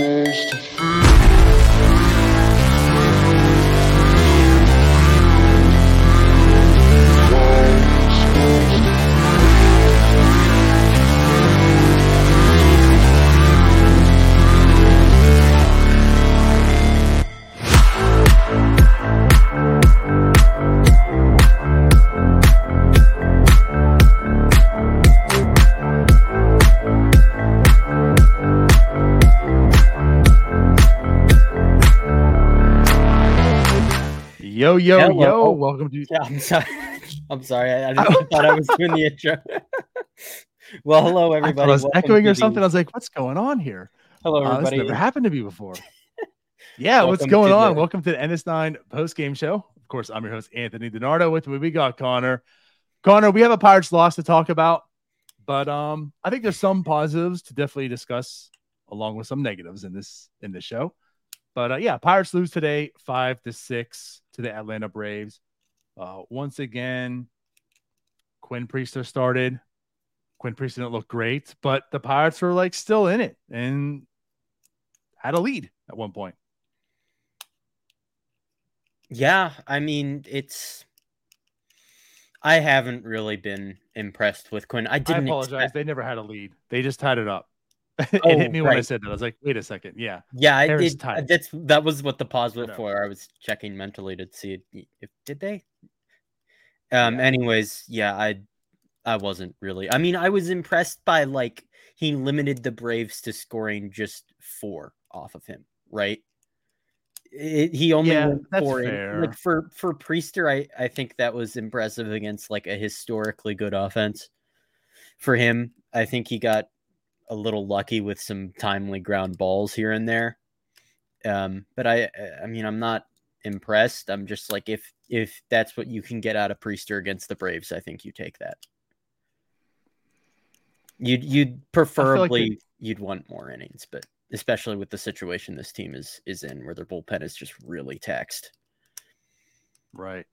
close to fear. Yo, yo, yo! Welcome to. Yeah, I'm sorry. I'm sorry. I, I, I thought I was doing the intro. well, hello, everybody. I, was Welcome echoing or something. The... I was like, "What's going on here?" Hello, everybody. Uh, never happened to me before. yeah, what's going on? The... Welcome to the NS9 post game show. Of course, I'm your host Anthony DiNardo. With me, we got Connor. Connor, we have a Pirates loss to talk about, but um, I think there's some positives to definitely discuss, along with some negatives in this in this show. But uh, yeah, Pirates lose today, five to six to the Atlanta Braves. Uh, once again, Quinn Priester started. Quinn Priester didn't look great, but the Pirates were like still in it and had a lead at one point. Yeah, I mean, it's. I haven't really been impressed with Quinn. I didn't. I apologize. Expect... They never had a lead. They just tied it up. it oh, hit me right. when I said that. I was like, wait a second. Yeah. Yeah. It, it, that's that was what the pause was for. I was checking mentally to see if did they. Um. Yeah. Anyways, yeah. I I wasn't really. I mean, I was impressed by like he limited the Braves to scoring just four off of him. Right. It, he only yeah, went four. In, like for for Priester, I I think that was impressive against like a historically good offense. For him, I think he got a little lucky with some timely ground balls here and there. Um, but I, I mean, I'm not impressed. I'm just like, if if that's what you can get out of Priester against the Braves, I think you take that. You'd you'd preferably like you'd want more innings, but especially with the situation this team is is in, where their bullpen is just really taxed. Right.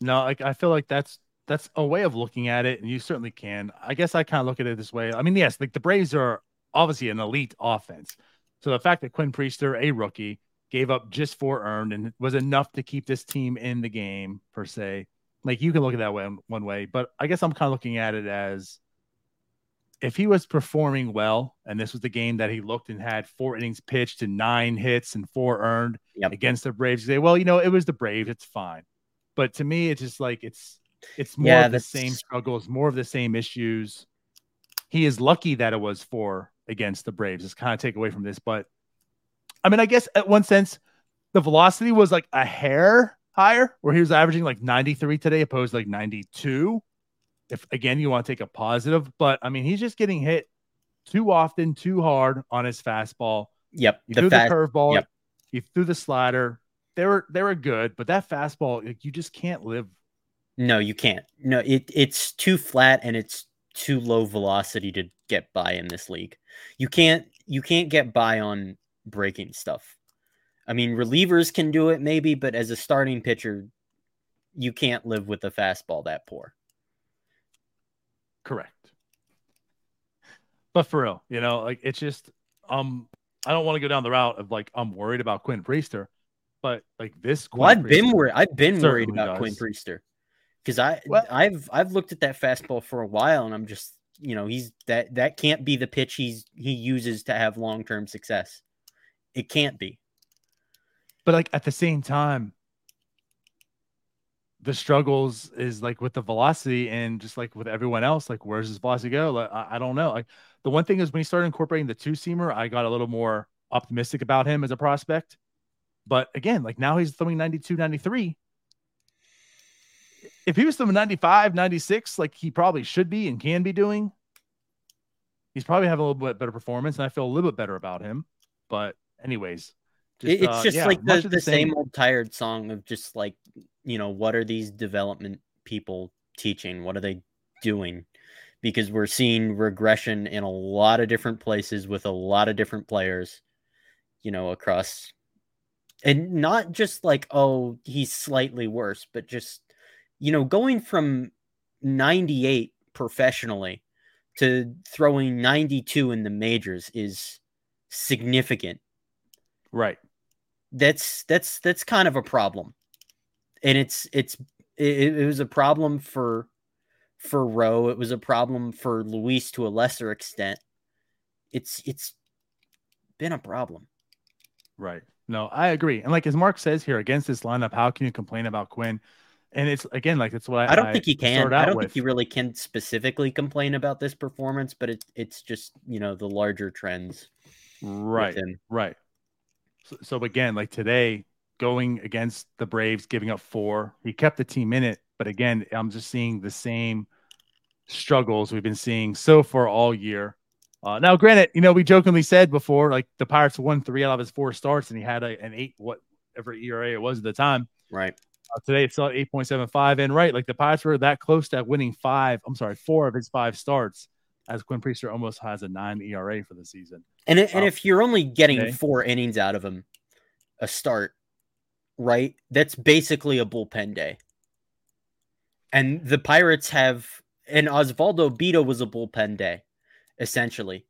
No, like I feel like that's that's a way of looking at it, and you certainly can. I guess I kind of look at it this way. I mean, yes, like the Braves are obviously an elite offense. So the fact that Quinn Priester, a rookie, gave up just four earned and was enough to keep this team in the game per se. Like you can look at that way one way, but I guess I'm kind of looking at it as if he was performing well, and this was the game that he looked and had four innings pitched and nine hits and four earned yep. against the Braves, you say, well, you know, it was the Braves, it's fine. But to me, it's just like it's it's more yeah, of the same struggles, more of the same issues. He is lucky that it was four against the Braves. It's kind of take away from this, but I mean, I guess at one sense, the velocity was like a hair higher, where he was averaging like 93 today, opposed to like 92. If again you want to take a positive, but I mean, he's just getting hit too often, too hard on his fastball. Yep. He the threw fast- the curveball. Yep. He threw the slider. They were they were good, but that fastball, like, you just can't live no, you can't. No, it it's too flat and it's too low velocity to get by in this league. You can't you can't get by on breaking stuff. I mean, relievers can do it maybe, but as a starting pitcher, you can't live with a fastball that poor. Correct. But for real, you know, like it's just um I don't want to go down the route of like I'm worried about Quinn Priester, but like this Quinn well, I've Priester been worried I've been worried about does. Quinn Priester because I well, I've I've looked at that fastball for a while and I'm just you know he's that that can't be the pitch he's he uses to have long term success. It can't be. But like at the same time, the struggles is like with the velocity and just like with everyone else, like where's his velocity go? Like I, I don't know. Like the one thing is when he started incorporating the two seamer, I got a little more optimistic about him as a prospect. But again, like now he's throwing 92, 93 if he was throwing 95, 96, like he probably should be and can be doing, he's probably having a little bit better performance, and I feel a little bit better about him. But, anyways, just, it's uh, just yeah, like the, the, the same. same old tired song of just like, you know, what are these development people teaching? What are they doing? Because we're seeing regression in a lot of different places with a lot of different players, you know, across and not just like, oh, he's slightly worse, but just you know, going from 98 professionally to throwing 92 in the majors is significant Right. That's that's that's kind of a problem. And it's it's it, it was a problem for for Rowe. It was a problem for Luis to a lesser extent. It's it's been a problem. Right. No, I agree. And like as Mark says here, against this lineup, how can you complain about Quinn? And it's again like it's what I, I don't I think he can. I don't with. think he really can specifically complain about this performance, but it's it's just you know the larger trends. Right. Right. So, so again, like today, going against the Braves, giving up four, he kept the team in it. But again, I'm just seeing the same struggles we've been seeing so far all year. Uh, now, granted, you know, we jokingly said before, like the Pirates won three out of his four starts, and he had a, an eight, whatever ERA it was at the time. Right. Uh, today it's still at 8.75. And right, like the Pirates were that close to winning five, I'm sorry, four of his five starts, as Quinn Priester almost has a nine ERA for the season. And, and um, if you're only getting four innings out of him a start, right, that's basically a bullpen day. And the Pirates have, and Osvaldo Bido was a bullpen day essentially.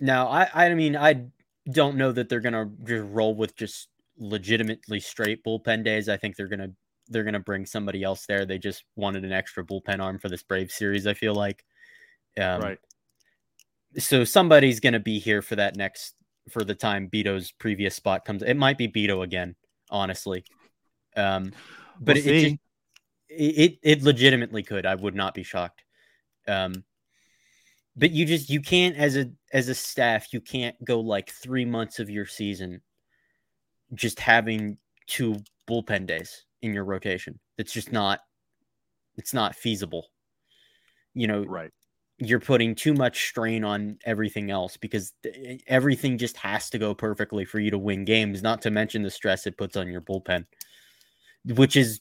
Now, I I mean I don't know that they're gonna just roll with just legitimately straight bullpen days. I think they're gonna they're gonna bring somebody else there. They just wanted an extra bullpen arm for this Brave series. I feel like, um, right. So somebody's gonna be here for that next for the time Bido's previous spot comes. It might be Bido again, honestly. Um, but we'll it, it, it it legitimately could. I would not be shocked. Um, but you just you can't as a as a staff you can't go like three months of your season just having two bullpen days in your rotation it's just not it's not feasible you know right you're putting too much strain on everything else because everything just has to go perfectly for you to win games not to mention the stress it puts on your bullpen which is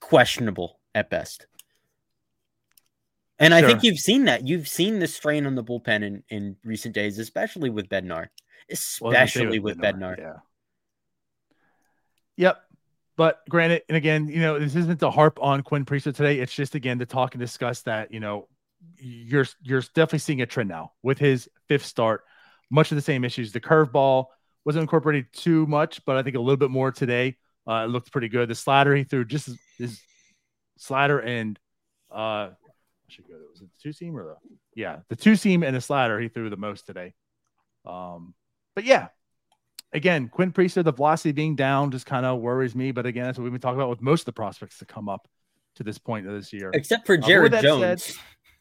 questionable at best and sure. I think you've seen that. You've seen the strain on the bullpen in, in recent days, especially with Bednar. Especially with, with Bednar. Bednar. Yeah. Yep. But granted, and again, you know, this isn't to harp on Quinn Priester today. It's just again to talk and discuss that, you know, you're you're definitely seeing a trend now with his fifth start. Much of the same issues. The curveball wasn't incorporated too much, but I think a little bit more today. Uh, it looked pretty good. The slider he threw just his slider and uh should go. Was it the two seam or the yeah the two seam and the slider he threw the most today. Um, but yeah, again, Quinn Priester, the velocity being down just kind of worries me. But again, that's what we've been talking about with most of the prospects to come up to this point of this year, except for uh, Jared uh, Jones, said,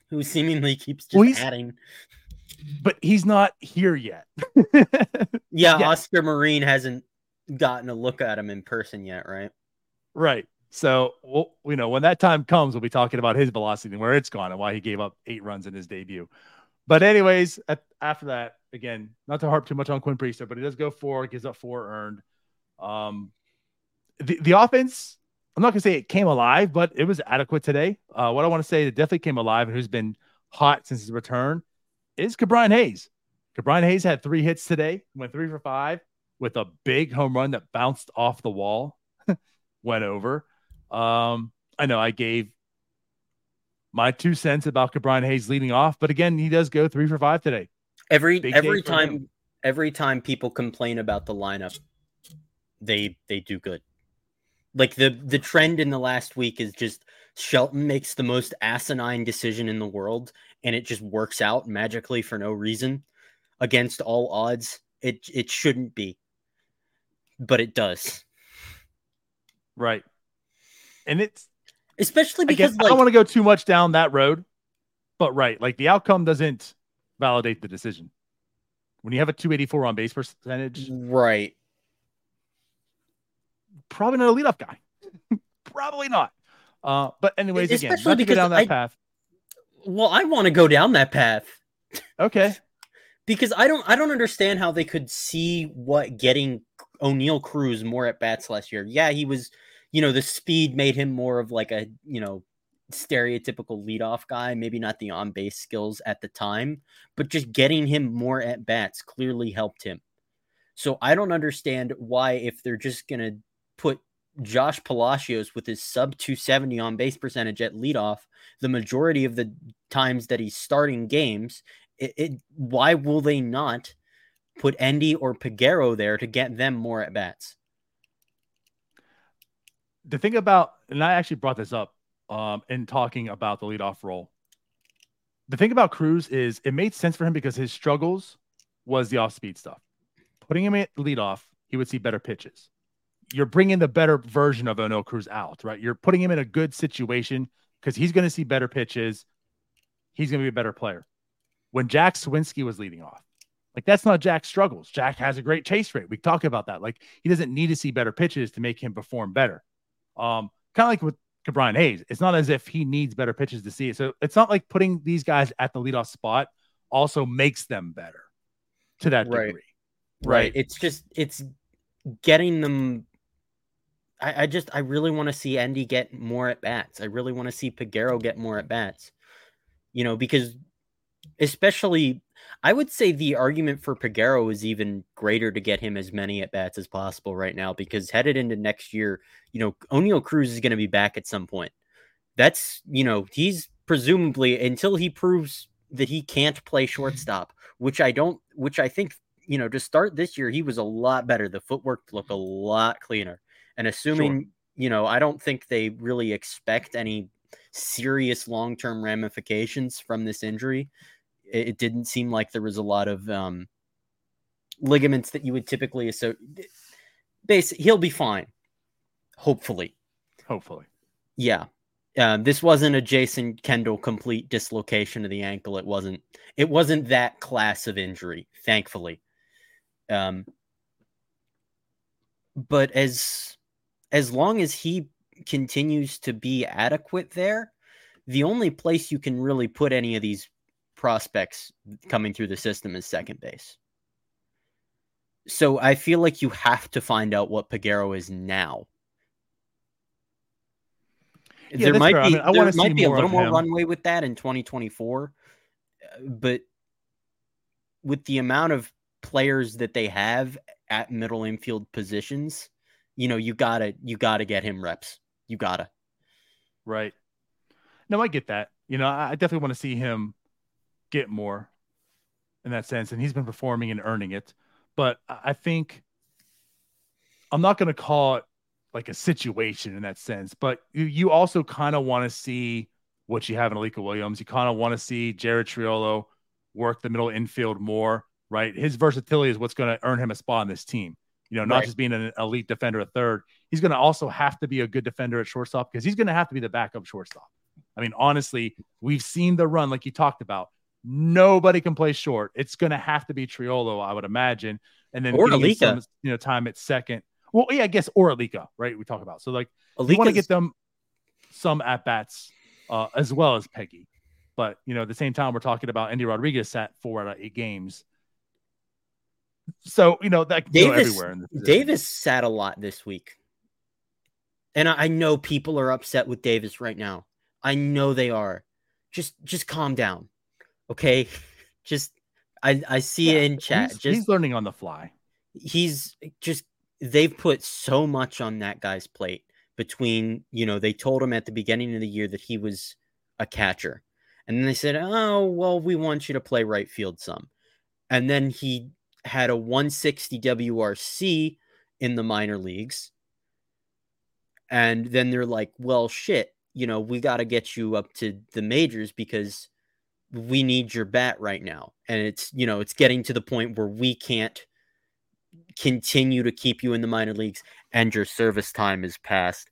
who seemingly keeps just well, adding. But he's not here yet. yeah, yeah, Oscar Marin hasn't gotten a look at him in person yet, right? Right. So, we'll, you know, when that time comes, we'll be talking about his velocity and where it's gone and why he gave up eight runs in his debut. But, anyways, at, after that, again, not to harp too much on Quinn Priester, but he does go four, gives up four earned. Um, the, the offense, I'm not going to say it came alive, but it was adequate today. Uh, what I want to say that definitely came alive and who's been hot since his return is Ke'Bryan Hayes. Ke'Bryan Hayes had three hits today, went three for five with a big home run that bounced off the wall, went over. Um, I know I gave my two cents about Ke'Bryan Hayes leading off, but again, he does go three for five today. Every Big every time every time people complain about the lineup, they they do good. Like the the trend in the last week is just Shelton makes the most asinine decision in the world and it just works out magically for no reason against all odds. It it shouldn't be. But it does. Right and it's especially because like, I don't want to go too much down that road, but right, like the outcome doesn't validate the decision. When you have a 284 on base percentage, right? Probably not a leadoff guy. probably not. Uh, but anyways, Especially again, not to go down that I, path. Well, I want to go down that path. Okay. because I don't I don't understand how they could see what getting Oneil Cruz more at bats last year. Yeah, he was you know, the speed made him more of like a, you know, stereotypical leadoff guy, maybe not the on base skills at the time, but just getting him more at bats clearly helped him. So I don't understand why, if they're just going to put Josh Palacios with his sub 270 on base percentage at leadoff, the majority of the times that he's starting games, it, it why will they not put Endy or Peguero there to get them more at bats. The thing about, and I actually brought this up um, in talking about the leadoff role. The thing about Cruz is it made sense for him because his struggles was the off speed stuff. Putting him at leadoff, he would see better pitches. You're bringing the better version of Oneil Cruz out, right? You're putting him in a good situation because he's going to see better pitches. He's going to be a better player. When Jack Suwinski was leading off, like that's not Jack's struggles. Jack has a great chase rate. We talk about that. Like he doesn't need to see better pitches to make him perform better. Um, kind of like with Ke'Bryan Hayes. It's not as if he needs better pitches to see it. So it's not like putting these guys at the leadoff spot also makes them better to that right. degree. Right. right. It's just it's getting them. I, I just I really want to see Endy get more at bats. I really want to see Peguero get more at bats. You know, because especially I would say the argument for Peguero is even greater to get him as many at bats as possible right now because headed into next year, you know, Oneil Cruz is going to be back at some point. That's, you know, he's presumably until he proves that he can't play shortstop, which I don't, which I think, you know, to start this year, he was a lot better. The footwork looked a lot cleaner. And assuming, sure. you know, I don't think they really expect any serious long term ramifications from this injury it, it didn't seem like there was a lot of um, ligaments that you would typically associate. Base, he'll be fine, hopefully. Hopefully, yeah. Um, this wasn't a Jason Kendall complete dislocation of the ankle. It wasn't. It wasn't that class of injury, thankfully. Um, but as as long as he continues to be adequate there, the only place you can really put any of these prospects coming through the system is second base. So I feel like you have to find out what Peguero is now. Yeah, there might fair. be I mean, there might be a little more him. runway with that in 2024, but with the amount of players that they have at middle infield positions, you know, you gotta you gotta get him reps. You gotta. Right. No, I get that. You know, I definitely want to see him get more in that sense, and he's been performing and earning it. But I think I'm not going to call it like a situation in that sense, but you, you also kind of want to see what you have in Alika Williams. You kind of want to see Jared Triolo work the middle infield more, right? His versatility is what's going to earn him a spot on this team. You know, not right. just being an elite defender at third. He's going to also have to be a good defender at shortstop because he's going to have to be the backup shortstop. I mean, honestly, we've seen the run like you talked about. Nobody can play short. It's going to have to be Triolo, I would imagine, and then. Some, you know, time at second. Well, yeah, I guess or Alika, right? We talk about so like Alika's... you want to get them some at bats uh, as well as Peggy, but you know, at the same time, we're talking about Endy Rodriguez sat four out of eight games. So you know that Davis, everywhere. Davis sat a lot this week, and I know people are upset with Davis right now. I know they are. Just just calm down. Okay. Just I I see yeah, it in chat. He's, just he's learning on the fly. He's just they've put so much on that guy's plate between, you know, they told him at the beginning of the year that he was a catcher. And then they said, "Oh, well, we want you to play right field some." And then he had a 160 WRC in the minor leagues. And then they're like, "Well, shit, you know, we got to get you up to the majors because we need your bat right now. And it's, you know, it's getting to the point where we can't continue to keep you in the minor leagues and your service time is past.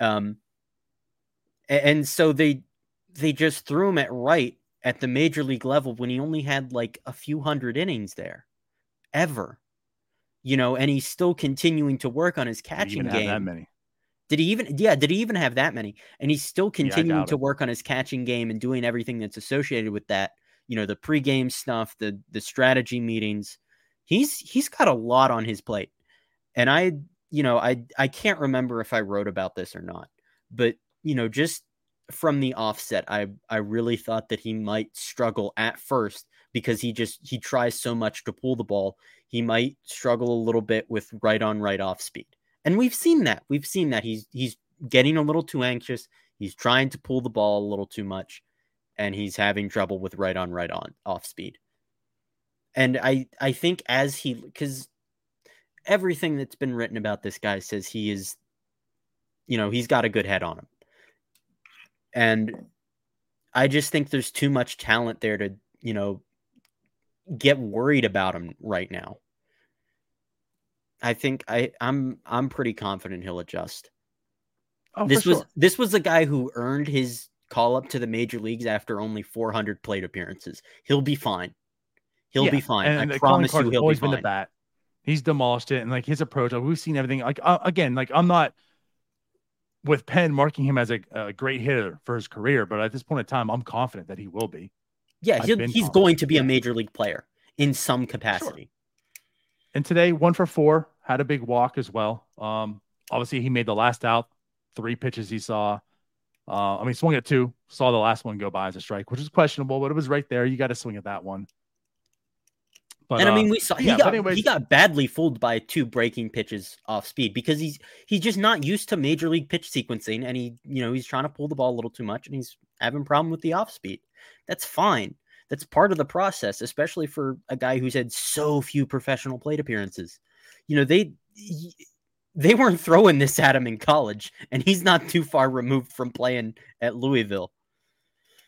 Um, and so they they just threw him at right at the major league level when he only had like a few hundred innings there ever you know and he's still continuing to work on his catching game that many did he even yeah, did he even have that many? And he's still continuing yeah, to work on his catching game and doing everything that's associated with that. You know, the pregame stuff, the the strategy meetings. He's he's got a lot on his plate. And I, you know, I I can't remember if I wrote about this or not. But, you know, just from the offset, I I really thought that he might struggle at first because he just he tries so much to pull the ball. He might struggle a little bit with right on right off speed. And we've seen that. We've seen that he's he's getting a little too anxious. He's trying to pull the ball a little too much, and he's having trouble with right on, right on, off speed. And I I think as he because everything that's been written about this guy says he is, you know, he's got a good head on him. And I just think there's too much talent there to, you know, get worried about him right now. I think I I'm I'm pretty confident he'll adjust. Oh, this was sure. this was a guy who earned his call up to the major leagues after only 400 plate appearances. He'll be fine. He'll yeah, be fine. I promise you, he'll always be fine. Been the bat. He's demolished it, and like his approach, like, we've seen everything. Like uh, again, like I'm not with Penn marking him as a, a, great hitter for his career, but at this point in time, I'm confident that he will be. Yeah, he's going to be a major league player in some capacity. Sure. And today, one for four, had a big walk as well. Um, obviously, he made the last out, three pitches he saw. Uh, I mean, swung at two, saw the last one go by as a strike, which is questionable, but it was right there. You got to swing at that one. But, and I mean, uh, we saw he yeah, got anyways, he got badly fooled by two breaking pitches off speed because he's he's just not used to major league pitch sequencing, and he you know he's trying to pull the ball a little too much, and he's having problem with the off speed. That's fine. That's part of the process, especially for a guy who's had so few professional plate appearances. You know, they they weren't throwing this at him in college, and he's not too far removed from playing at Louisville.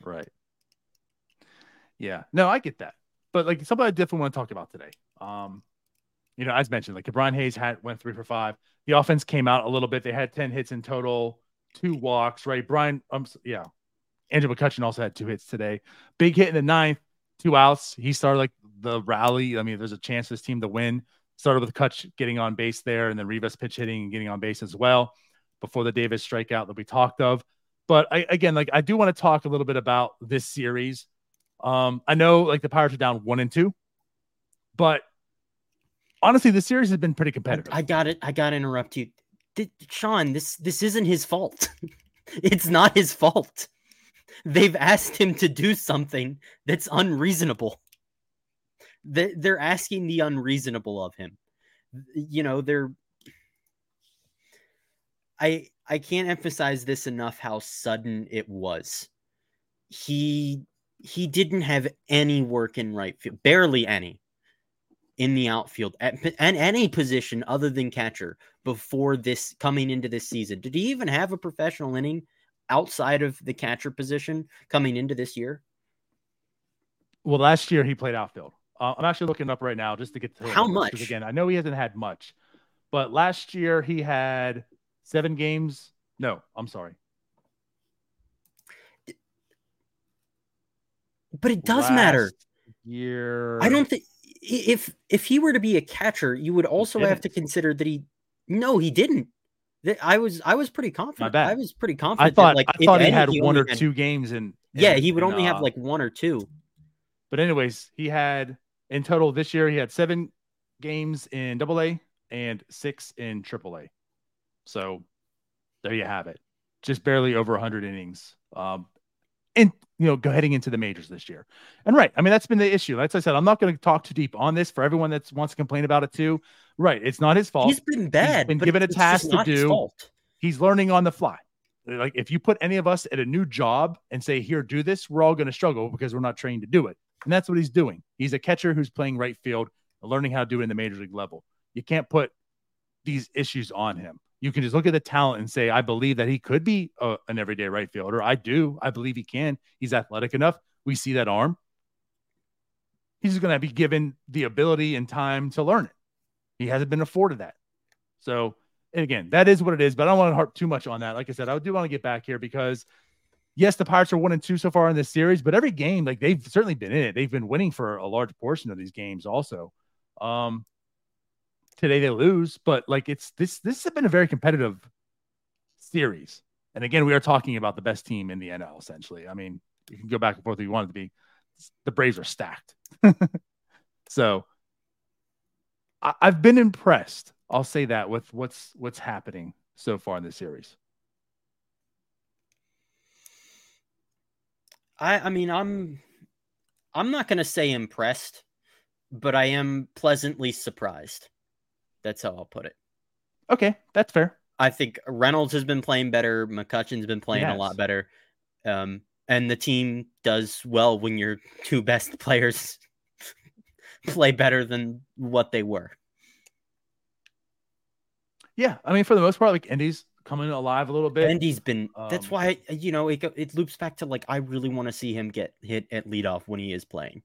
Right. Yeah. No, I get that. But like something I definitely want to talk about today. Um, you know, as mentioned, like Brian Hayes had went three for five. The offense came out a little bit. They had 10 hits in total, two walks, right? Brian, um, yeah, Andrew McCutchen also had two hits today. Big hit in the ninth, two outs. He started like the rally. I mean, there's a chance for this team to win. Started with Kutch getting on base there, and then Rivas pitch hitting and getting on base as well before the Davis strikeout that we talked of. But I, again, like I do want to talk a little bit about this series. Um, I know like the Pirates are down one and two, but honestly, the series has been pretty competitive. I got it. I got to interrupt you, Did, Sean. This this isn't his fault. it's not his fault. They've asked him to do something that's unreasonable. They're asking the unreasonable of him. You know, they're. I I can't emphasize this enough how sudden it was. He he didn't have any work in right field, barely any in the outfield at, at any position other than catcher before this coming into this season. Did he even have a professional inning outside of the catcher position coming into this year? Well, last year he played outfield. Uh, I'm actually looking up right now just to get to how much. Again, I know he hasn't had much, but last year he had seven games. No, I'm sorry. But it does last matter. Year, I don't think if if he were to be a catcher, you would also have to consider that he. No, he didn't. I was I was pretty confident. I was pretty confident. I thought that, like I thought he had he one or had, two games in. yeah, he would in, only uh, have like one or two. But anyways, he had in total this year he had seven games in Double A and six in Triple A. So there you have it. Just barely over 100 innings. Um, and you know, go heading into the majors this year. And right, I mean that's been the issue. Like I said, I'm not going to talk too deep on this for everyone that wants to complain about it too. Right, it's not his fault. He's been bad. He's been given a task to do. He's learning on the fly. Like if you put any of us at a new job and say, "Here, do this," we're all going to struggle because we're not trained to do it. And that's what he's doing. He's a catcher who's playing right field, learning how to do it in the major league level. You can't put these issues on him. You can just look at the talent and say, I believe that he could be a, an everyday right fielder. I do. I believe he can. He's athletic enough. We see that arm. He's going to be given the ability and time to learn it. He hasn't been afforded that. So, and again, that is what it is, but I don't want to harp too much on that. Like I said, I do want to get back here because yes, the Pirates are one and two so far in this series, but every game, like they've certainly been in it. They've been winning for a large portion of these games also. Um, today they lose, but like it's this this has been a very competitive series. And again, we are talking about the best team in the NL essentially. I mean, you can go back and forth if you want it to be. The Braves are stacked. so I, I've been impressed. I'll say that with what's what's happening so far in the series. I I mean I'm I'm not going to say impressed, but I am pleasantly surprised. That's how I'll put it. Okay, that's fair. I think Reynolds has been playing better. McCutchen's been playing a lot better. Um, and the team does well when your two best players play better than what they were. Yeah, I mean, for the most part, like Endy's coming alive a little bit. Endy's been. Um, that's why you know it. It loops back to like I really want to see him get hit at leadoff when he is playing,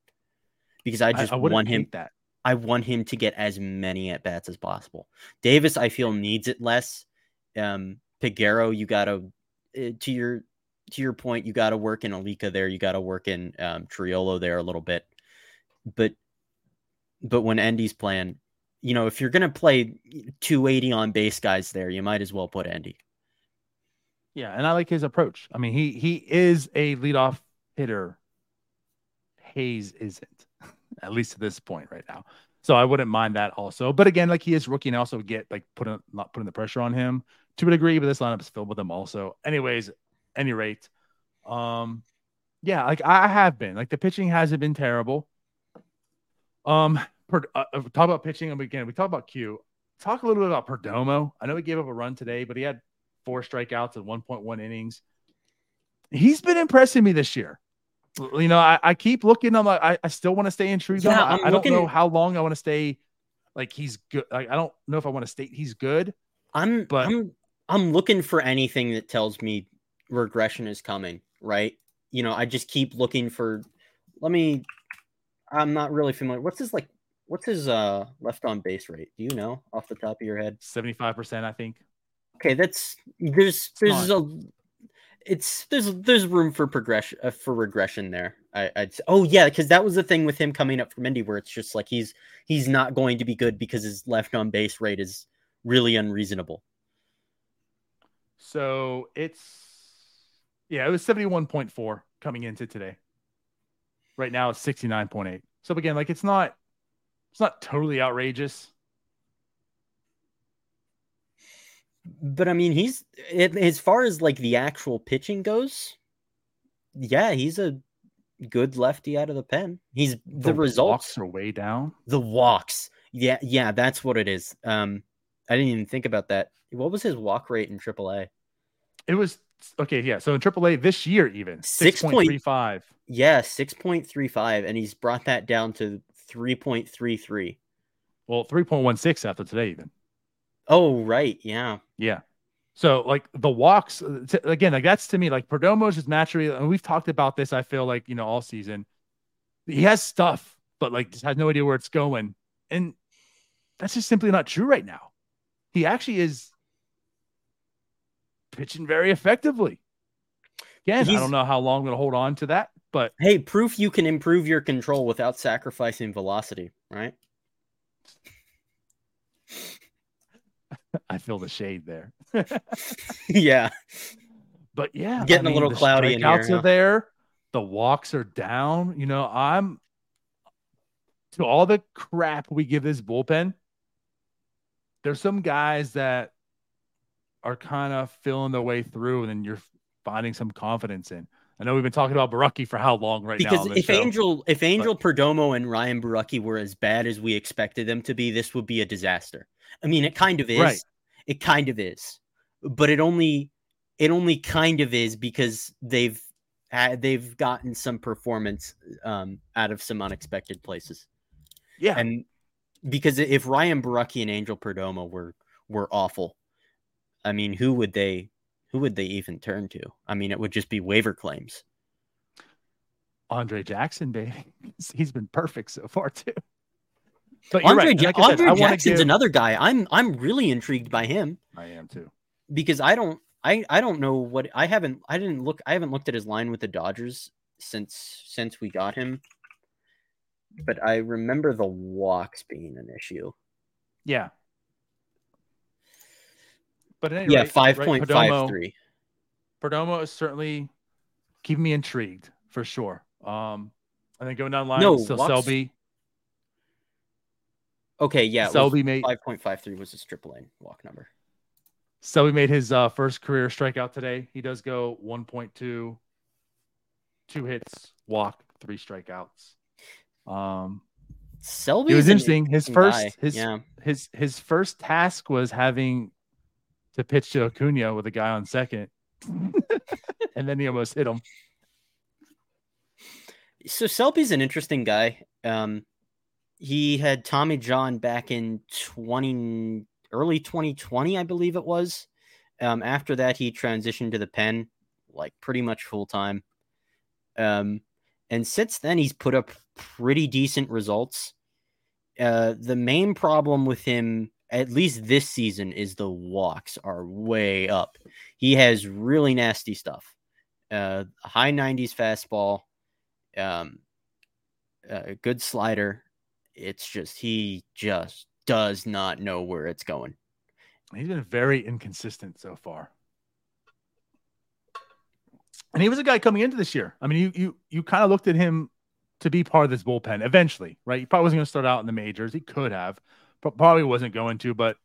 because I just I, I want him that. I want him to get as many at bats as possible. Davis, I feel needs it less. Um, Peguero, you gotta uh, to your to your point, you gotta work in Alika there. You gotta work in um, Triolo there a little bit, but but when Endy's playing, you know, if you're going to play 280 on base guys there, you might as well put Endy. Yeah, and I like his approach. I mean, he he is a leadoff hitter. Hayes isn't, at least to this point right now. So I wouldn't mind that also. But again, like he is rookie and also get like putting not putting the pressure on him to a degree, but this lineup is filled with them also. Anyways, any rate, um, yeah, like I have been like the pitching hasn't been terrible. Um, per, uh, uh, talk about pitching and again we talk about Q. Talk a little bit about Perdomo. I know he gave up a run today, but he had four strikeouts and 1.1 innings. He's been impressing me this year. You know, I, I keep looking. I'm like, I, I still want to stay intrigued. Yeah, I, I, don't know how long I want to stay. Like he's good. Like I don't know if I want to state he's good. I'm but I'm I'm looking for anything that tells me regression is coming. Right. You know, I just keep looking for. Let me. I'm not really familiar. What's his like What's his uh left on base rate? Do you know off the top of your head? Seventy five percent, I think. Okay, that's there's there's a it's there's there's room for progression uh, for regression there. I, say. oh yeah, because that was the thing with him coming up from Indy, where it's just like he's he's not going to be good because his left on base rate is really unreasonable. So it's yeah, it was seventy one point four coming into today. Right now it's sixty nine point eight. So again, like it's not it's not totally outrageous. But I mean, he's it, as far as like the actual pitching goes. Yeah, he's a good lefty out of the pen. He's the, the results are way down. The walks, yeah, yeah, that's what it is. Um, I didn't even think about that. What was his walk rate in AAA? It was okay, yeah. So in AAA this year, even six point three five. Yeah, six point three five, and he's brought that down to 3.33. Well, 3.16 after today, even. Oh, right. Yeah. Yeah. So, like the walks, t- again, like that's to me, like Perdomo's just naturally, and we've talked about this, I feel like, you know, all season. He has stuff, but like just has no idea where it's going. And that's just simply not true right now. He actually is pitching very effectively. Again, He's, I don't know how long I'm going to hold on to that. But hey, proof you can improve your control without sacrificing velocity, right? I feel the shade there. yeah. But yeah, getting I mean, a little cloudy in here. Are there. The walks are down. You know, I'm to all the crap we give this bullpen. There's some guys that are kind of feeling their way through, and then you're finding some confidence in. I know we've been talking about Borucki for how long right because now. Because if show, Angel, if Angel but... Perdomo and Ryan Borucki were as bad as we expected them to be, this would be a disaster. I mean, it kind of is. Right. It kind of is, but it only, it only kind of is because they've they've gotten some performance um, out of some unexpected places. Yeah, and because if Ryan Borucki and Angel Perdomo were were awful, I mean, who would they who would they even turn to? I mean, it would just be waiver claims. Andre Jackson, baby. He's been perfect so far too. But Andre, right. like Andre said, Jackson's give... another guy. I'm I'm really intrigued by him. I am too. Because I don't I I don't know what I haven't I didn't look I haven't looked at his line with the Dodgers since since we got him. But I remember the walks being an issue. Yeah. But anyway, yeah, five point five three. Perdomo is certainly keeping me intrigued for sure. Um, and then going down the line, no, so Selby. Okay, yeah, Selby made five point five three was his triple A walk number. Selby made his uh, first career strikeout today. He does go 1.2, two hits, walk, three strikeouts. Um, Selby it was interesting. His first, guy. his yeah. his his first task was having to pitch to Acuna with a guy on second, and then he almost hit him. So Selby's an interesting guy. Um, he had Tommy John back in 20 early 2020, I believe it was. Um, after that, he transitioned to the pen, like pretty much full time. Um, and since then, he's put up pretty decent results. Uh, the main problem with him, at least this season, is the walks are way up. He has really nasty stuff. Uh, high 90s fastball, um, a good slider. It's just he just does not know where it's going. He's been very inconsistent so far. And he was a guy coming into this year. I mean, you you you kind of looked at him to be part of this bullpen eventually, right? He probably wasn't going to start out in the majors. He could have, probably wasn't going to. But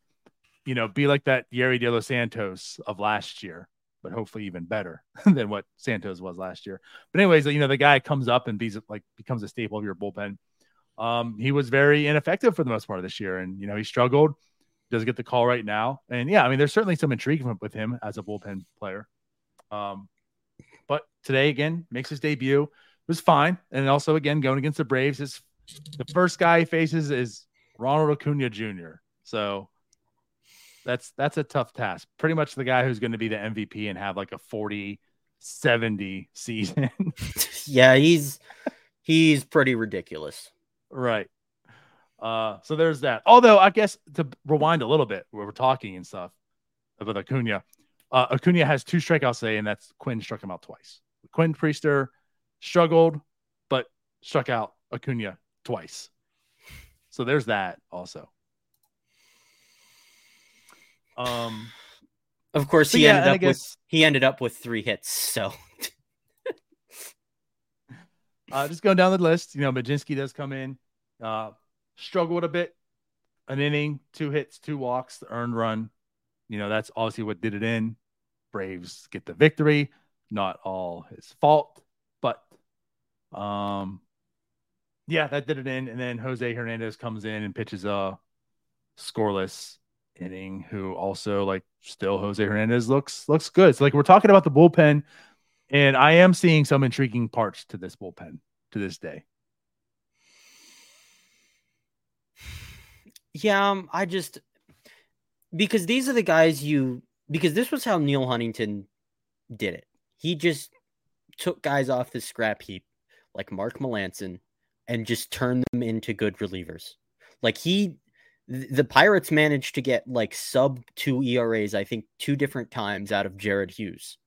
you know, be like that Yerry De Los Santos of last year, but hopefully even better than what Santos was last year. But anyways, you know, the guy comes up and be like becomes a staple of your bullpen. Um, he was very ineffective for the most part of this year, and you know, he struggled. Does get the call right now, and yeah, I mean, there's certainly some intrigue with him as a bullpen player. Um, but today again makes his debut. It was fine, and also again going against the Braves. Is the first guy he faces is Ronald Acuna Jr. So that's that's a tough task. Pretty much the guy who's going to be the MVP and have like a 40 70 season. yeah, he's he's pretty ridiculous. Right. Uh so there's that. Although I guess to rewind a little bit where we're talking and stuff about Acuna. Uh, Acuna has two strikeouts today, and that's Quinn struck him out twice. Quinn Priester struggled, but struck out Acuna twice. So there's that also. Um, of course, he yeah, ended up guess, with he ended up with three hits. So, uh, just going down the list, you know, Mlodzinski does come in, uh, struggled a bit, an inning, two hits, two walks, the earned run. You know, that's obviously what did it in. Braves get the victory. Not all his fault, but um, yeah, that did it in. And then Jose Hernandez comes in and pitches a scoreless inning. Who also like still Jose Hernandez looks looks good. So like we're talking about the bullpen, and I am seeing some intriguing parts to this bullpen to this day. Yeah, um, I just because these are the guys you because this was how Neil Huntington did it. He just took guys off the scrap heap like Mark Melancon and just turn them into good relievers. Like he the Pirates managed to get like sub 2 ERAs I think two different times out of Jared Hughes.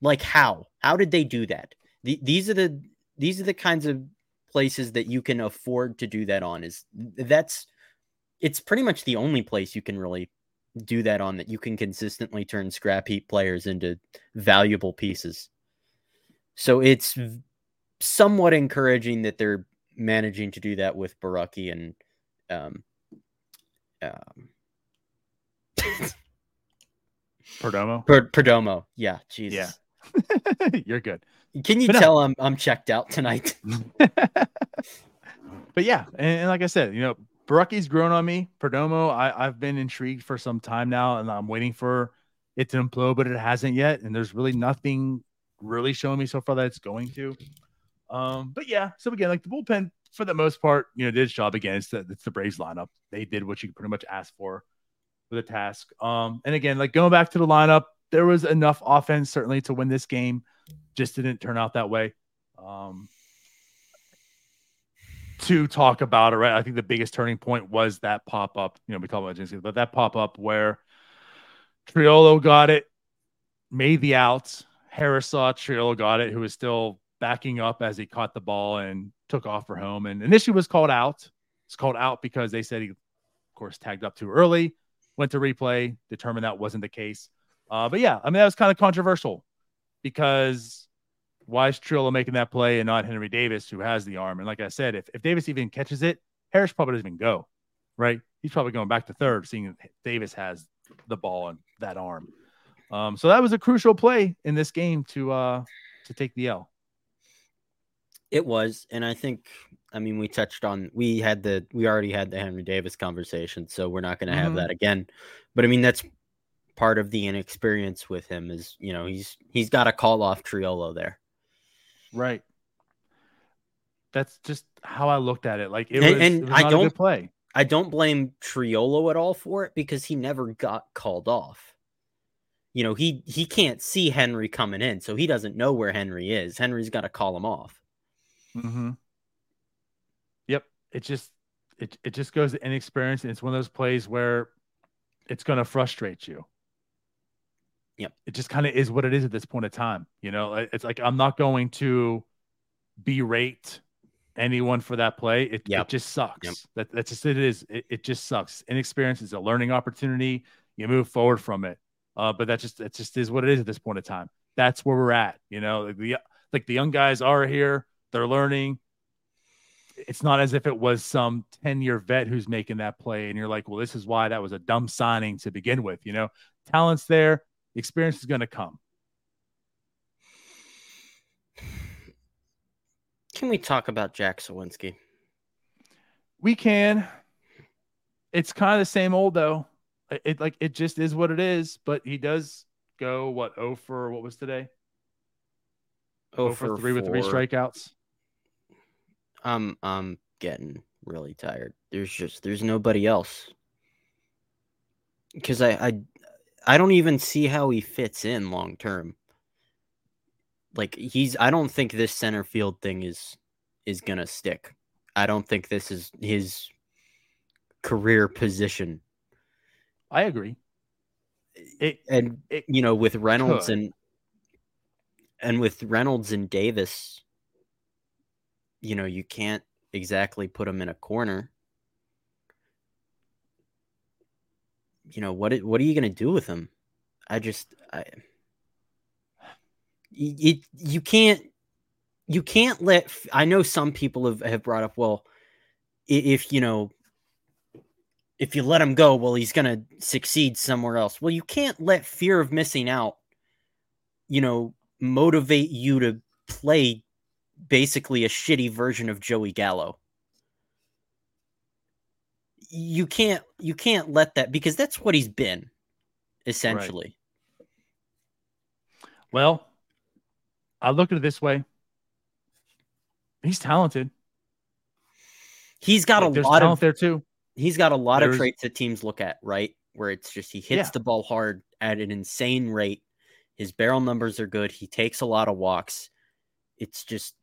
Like how? How did they do that? The, these are the these are the kinds of places that you can afford to do that on is that's it's pretty much the only place you can really do that on that you can consistently turn scrap heap players into valuable pieces. So it's somewhat encouraging that they're managing to do that with Borucki and um, um Perdomo. Per- Perdomo. Yeah. Jesus. Yeah. You're good. Can you but tell no. I'm I'm checked out tonight? but yeah, and, and, like I said, you know, Borucki's grown on me. Perdomo, I, I've been intrigued for some time now, and I'm waiting for it to implode, but it hasn't yet. And there's really nothing really showing me so far that it's going to. Um, but yeah, so again, like the bullpen for the most part, you know, did its job again. It's the, it's the Braves lineup. They did what you pretty much asked for for the task. Um, and again, like going back to the lineup, there was enough offense certainly to win this game. Just didn't turn out that way. Um, to talk about it, right? I think the biggest turning point was that pop up. You know, we talk about Jinx, but that pop up where Triolo got it, made the outs. Harris saw Triolo got it, who was still backing up as he caught the ball and took off for home. And initially was called out. It's called out because they said he, of course, tagged up too early. Went to replay, determined that wasn't the case. Uh, but yeah, I mean that was kind of controversial because why is Triolo making that play and not Henry Davis, who has the arm? And like I said, if, if Davis even catches it, Harris probably doesn't even go, right? He's probably going back to third, seeing Davis has the ball and that arm. Um, so that was a crucial play in this game to uh, to take the L. It was, and I think, I mean, we touched on, we had the, we already had the Henry Davis conversation, so we're not going to mm-hmm. have that again. But I mean, that's part of the inexperience with him is, you know, he's he's got to call off Triolo there. Right. that's just how I looked at it. Like it and, was, and it was I don't play. I don't blame Triolo at all for it because he never got called off. You know, he he can't see Henry coming in, so he doesn't know where Henry is. Henry's got to call him off. Mm-hmm. Yep. It just it it just goes to inexperience, and it's one of those plays where it's going to frustrate you. Yep. It just kind of is what it is at this point in time. You know, it's like I'm not going to berate anyone for that play. It, yep. it just sucks. Yep. That, that's just it is. It, it just sucks. Inexperience is a learning opportunity. You move forward from it. Uh, but that just it just is what it is at this point in time. That's where we're at. You know, like the like the young guys are here. They're learning. It's not as if it was some 10 year vet who's making that play. And you're like, well, this is why that was a dumb signing to begin with. You know, talent's there, experience is going to come. Can we talk about Jack Suwinski? We can. It's kind of the same old though. It, it like it just is what it is. But he does go what oh for what was today? Oh, oh for, for three four. with three strikeouts. I'm I'm getting really tired. There's just there's nobody else. Because I, I I don't even see how he fits in long term. Like he's I don't think this center field thing is is gonna stick. I don't think this is his career position. I agree. It, and it, you know, with Reynolds could. and and with Reynolds and Davis, you know, you can't exactly put them in a corner. You know what? What are you going to do with them? I just, I, you, you can't, you can't let. I know some people have have brought up, well, if you know, if you let him go, well, he's going to succeed somewhere else. Well, you can't let fear of missing out, you know, motivate you to play basically a shitty version of Joey Gallo. You can't you can't let that because that's what he's been essentially. Right. Well, I look at it this way. He's talented. He's got like, a lot of there too. He's got a lot There's... of traits that teams look at, right? Where it's just he hits yeah. the ball hard at an insane rate. His barrel numbers are good. He takes a lot of walks. It's just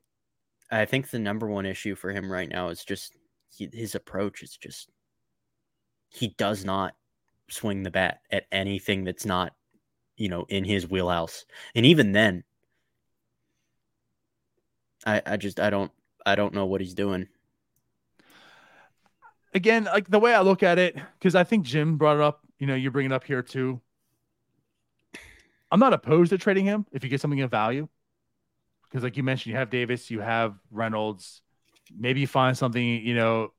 I think the number one issue for him right now is just he, his approach is just he does not swing the bat at anything that's not you know in his wheelhouse. And even then i i just i don't i don't know what he's doing. Again like the way i look at it because i think jim brought it up you know you bring it up here too. I'm not opposed to trading him if you get something of value because like you mentioned, you have Davis, you have Reynolds. Maybe you find something, you know,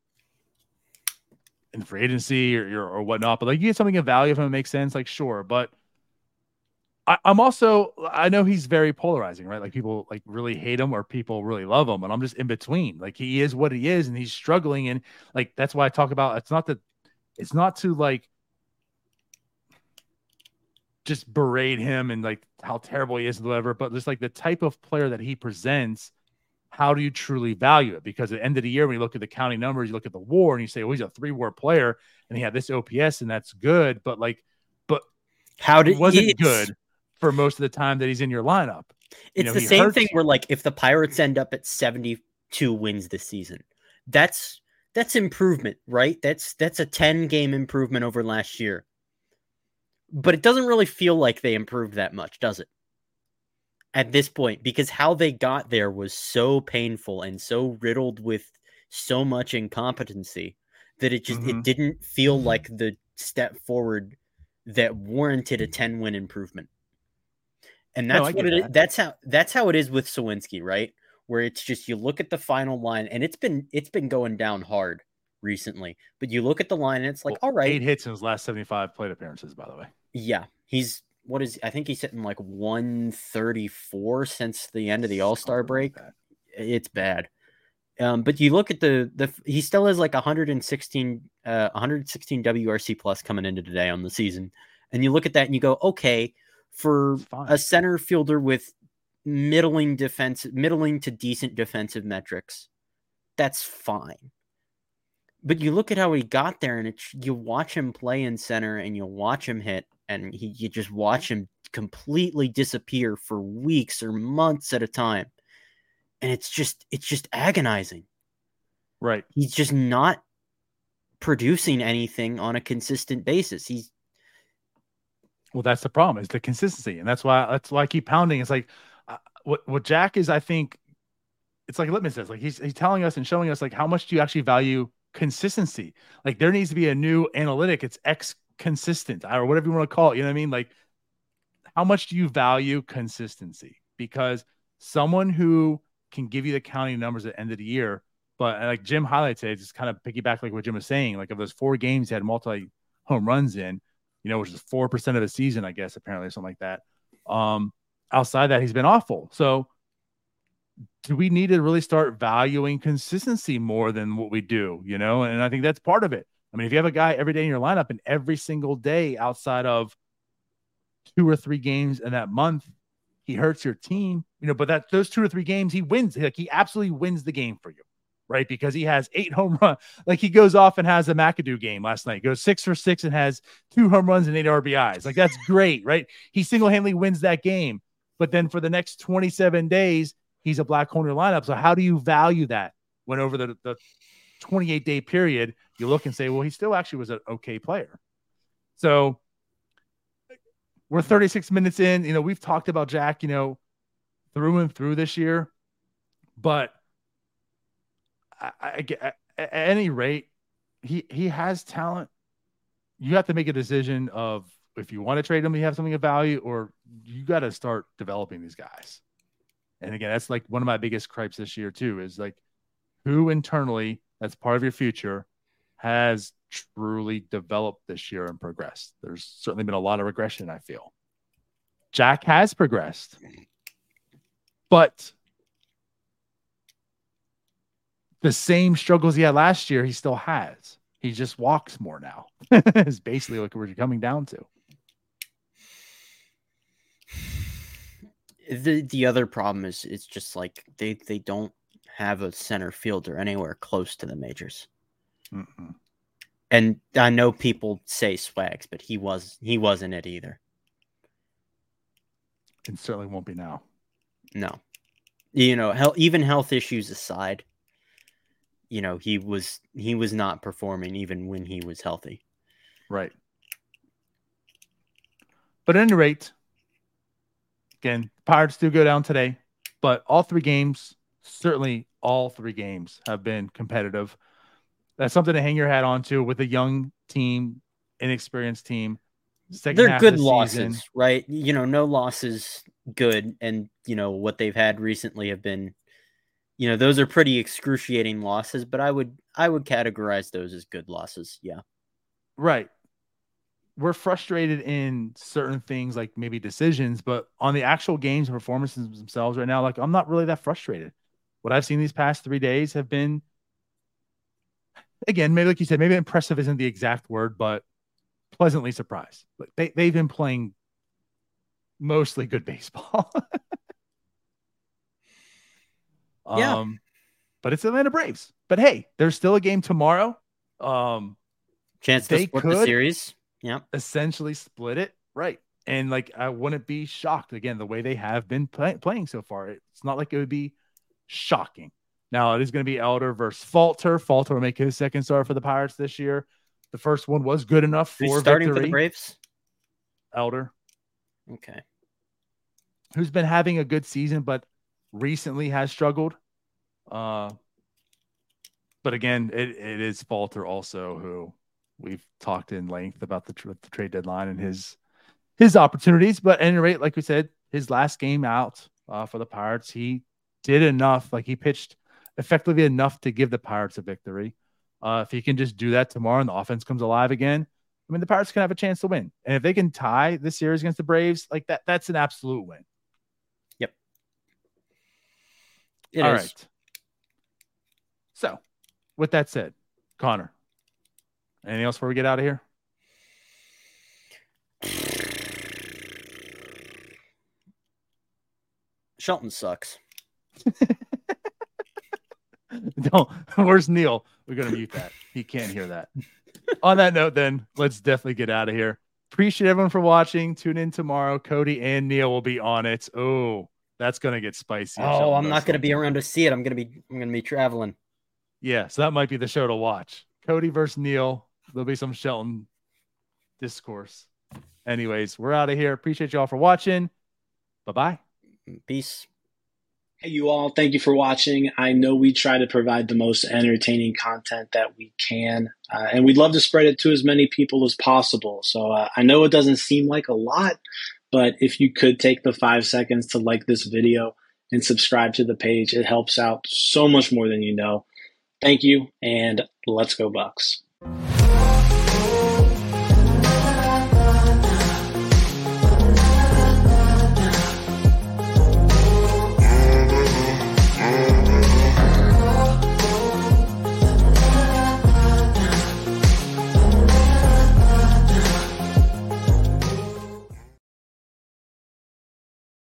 in free agency or, or, or whatnot. But like you get something of value if it makes sense, like sure. But I, am also I know he's very polarizing, right? Like people like really hate him or people really love him, and I'm just in between. Like he is what he is, and he's struggling, and like that's why I talk about it's not that it's not to like just berate him and like how terrible he is and whatever, but just like the type of player that he presents, how do you truly value it? Because at the end of the year, when you look at the counting numbers, you look at the war and you say, well, he's a three war player and he had this OPS and that's good. But like, but how did it was it good for most of the time that he's in your lineup? It's you know, the same thing where like if the Pirates end up at 72 wins this season, that's that's improvement, right? That's that's a 10 game improvement over last year but it doesn't really feel like they improved that much, does it? At this point, because how they got there was so painful and so riddled with so much incompetency that it just mm-hmm. it didn't feel like the step forward that warranted a 10 win improvement. And that's no, what it that. is. That's how that's how it is with Suwinski, right? Where it's just you look at the final line and it's been it's been going down hard recently. But you look at the line and it's like, well, all right. Eight hits in his last 75 plate appearances, by the way. Yeah, he's what is I think he's hitting like 134 since the end of the All Star break. Like it's bad. Um, but you look at the the he still has like 116 uh 116 WRC plus coming into today on the season, and you look at that and you go, okay, for a center fielder with middling defense, middling to decent defensive metrics, that's fine. But you look at how he got there, and it's you watch him play in center, and you watch him hit, and he you just watch him completely disappear for weeks or months at a time, and it's just it's just agonizing. Right. He's just not producing anything on a consistent basis. He's well, that's the problem is the consistency, and that's why that's why I keep pounding. It's like uh, what what Jack is. I think it's like litmus says Like he's he's telling us and showing us like how much do you actually value consistency? Like there needs to be a new analytic. It's X consistent or whatever you want to call it. You know what I mean? Like how much do you value consistency? Because someone who can give you the counting numbers at the end of the year, but like Jim highlights it, just kind of piggyback like what Jim was saying. Like of those four games he had multi home runs in, you know, which is four percent of the season, I guess, apparently, something like that. Um, outside that, he's been awful. So do we need to really start valuing consistency more than what we do, you know? And I think that's part of it. I mean, if you have a guy every day in your lineup and every single day outside of two or three games in that month, he hurts your team, you know, but that those two or three games, he wins. Like he absolutely wins the game for you, right? Because he has eight home run. Like he goes off and has a McAdoo game last night, goes six for six and has two home runs and eight RBIs. Like that's great, right? He single handedly wins that game. But then for the next 27 days, he's a black corner lineup. So how do you value that when over the, the 28 day period, you look and say, well, he still actually was an okay player. So we're 36 minutes in. You know, we've talked about Jack, you know, through and through this year, but I, I, at, any rate, he he has talent. You have to make a decision of if you want to trade him, you have something of value, or you got to start developing these guys. And again, that's like one of my biggest gripes this year too. Is like who internally that's part of your future has truly developed this year and progressed. There's certainly been a lot of regression, I feel. Jack has progressed, but the same struggles he had last year, he still has. He just walks more now, is basically like what we're coming down to. The the other problem is it's just like they they don't have a center fielder anywhere close to the majors. Mm-mm. And I know people say Swags, but he was he wasn't it either. And certainly won't be now. No, you know, health, even health issues aside, you know, he was he was not performing even when he was healthy. Right. But at any rate, again, Pirates do go down today, but all three games, certainly all three games, have been competitive. That's something to hang your hat on to with a young team, inexperienced team. They're good losses, season. right? You know, no losses good, and you know what they've had recently have been, you know, those are pretty excruciating losses. But I would I would categorize those as good losses. Yeah, right we're frustrated in certain things like maybe decisions, but on the actual games and performances themselves right now, like I'm not really that frustrated. What I've seen these past three days have been, again, maybe like you said, maybe impressive isn't the exact word, but pleasantly surprised. Like they, they've been playing mostly good baseball. yeah. Um, but it's Atlanta Braves. But hey, there's still a game tomorrow. Um, Chance to split could, the series yeah, essentially split it right. And like, I wouldn't be shocked again the way they have been play- playing so far. It's not like it would be shocking. Now it is going to be Elder versus Falter. Falter will make his second start for the Pirates this year. The first one was good enough for Who's starting victory. for the Braves. Elder. Okay. Who's been having a good season, but recently has struggled. Uh, but again, it, it is Falter also who we've talked in length about the, the trade deadline and his his opportunities. But at any rate, like we said, his last game out uh, for the Pirates, he did enough. Like he pitched effectively enough to give the Pirates a victory. Uh, if he can just do that tomorrow and the offense comes alive again, I mean, the Pirates can have a chance to win. And if they can tie this series against the Braves, like that, that's an absolute win. Yep. It All is. right. So, with that said, Connor, Anything else before we get out of here? Shelton sucks. Don't. Where's Neil? We're gonna mute that. He can't hear that. On that note, then let's definitely get out of here. Appreciate everyone for watching. Tune in tomorrow. Cody and Neil will be on it. Oh, that's gonna get spicy. Oh, I'm not gonna be around to see it. I'm gonna be. I'm gonna be traveling. Yeah, so that might be the show to watch. Cody versus Neil. There'll be some Shelton discourse. Anyways, we're out of here. Appreciate y'all for watching. Bye bye. Peace. Hey, you all. Thank you for watching. I know we try to provide the most entertaining content that we can, uh, and we'd love to spread it to as many people as possible. So uh, I know it doesn't seem like a lot, but if you could take the five seconds to like this video and subscribe to the page, it helps out so much more than you know. Thank you, and let's go, Bucks.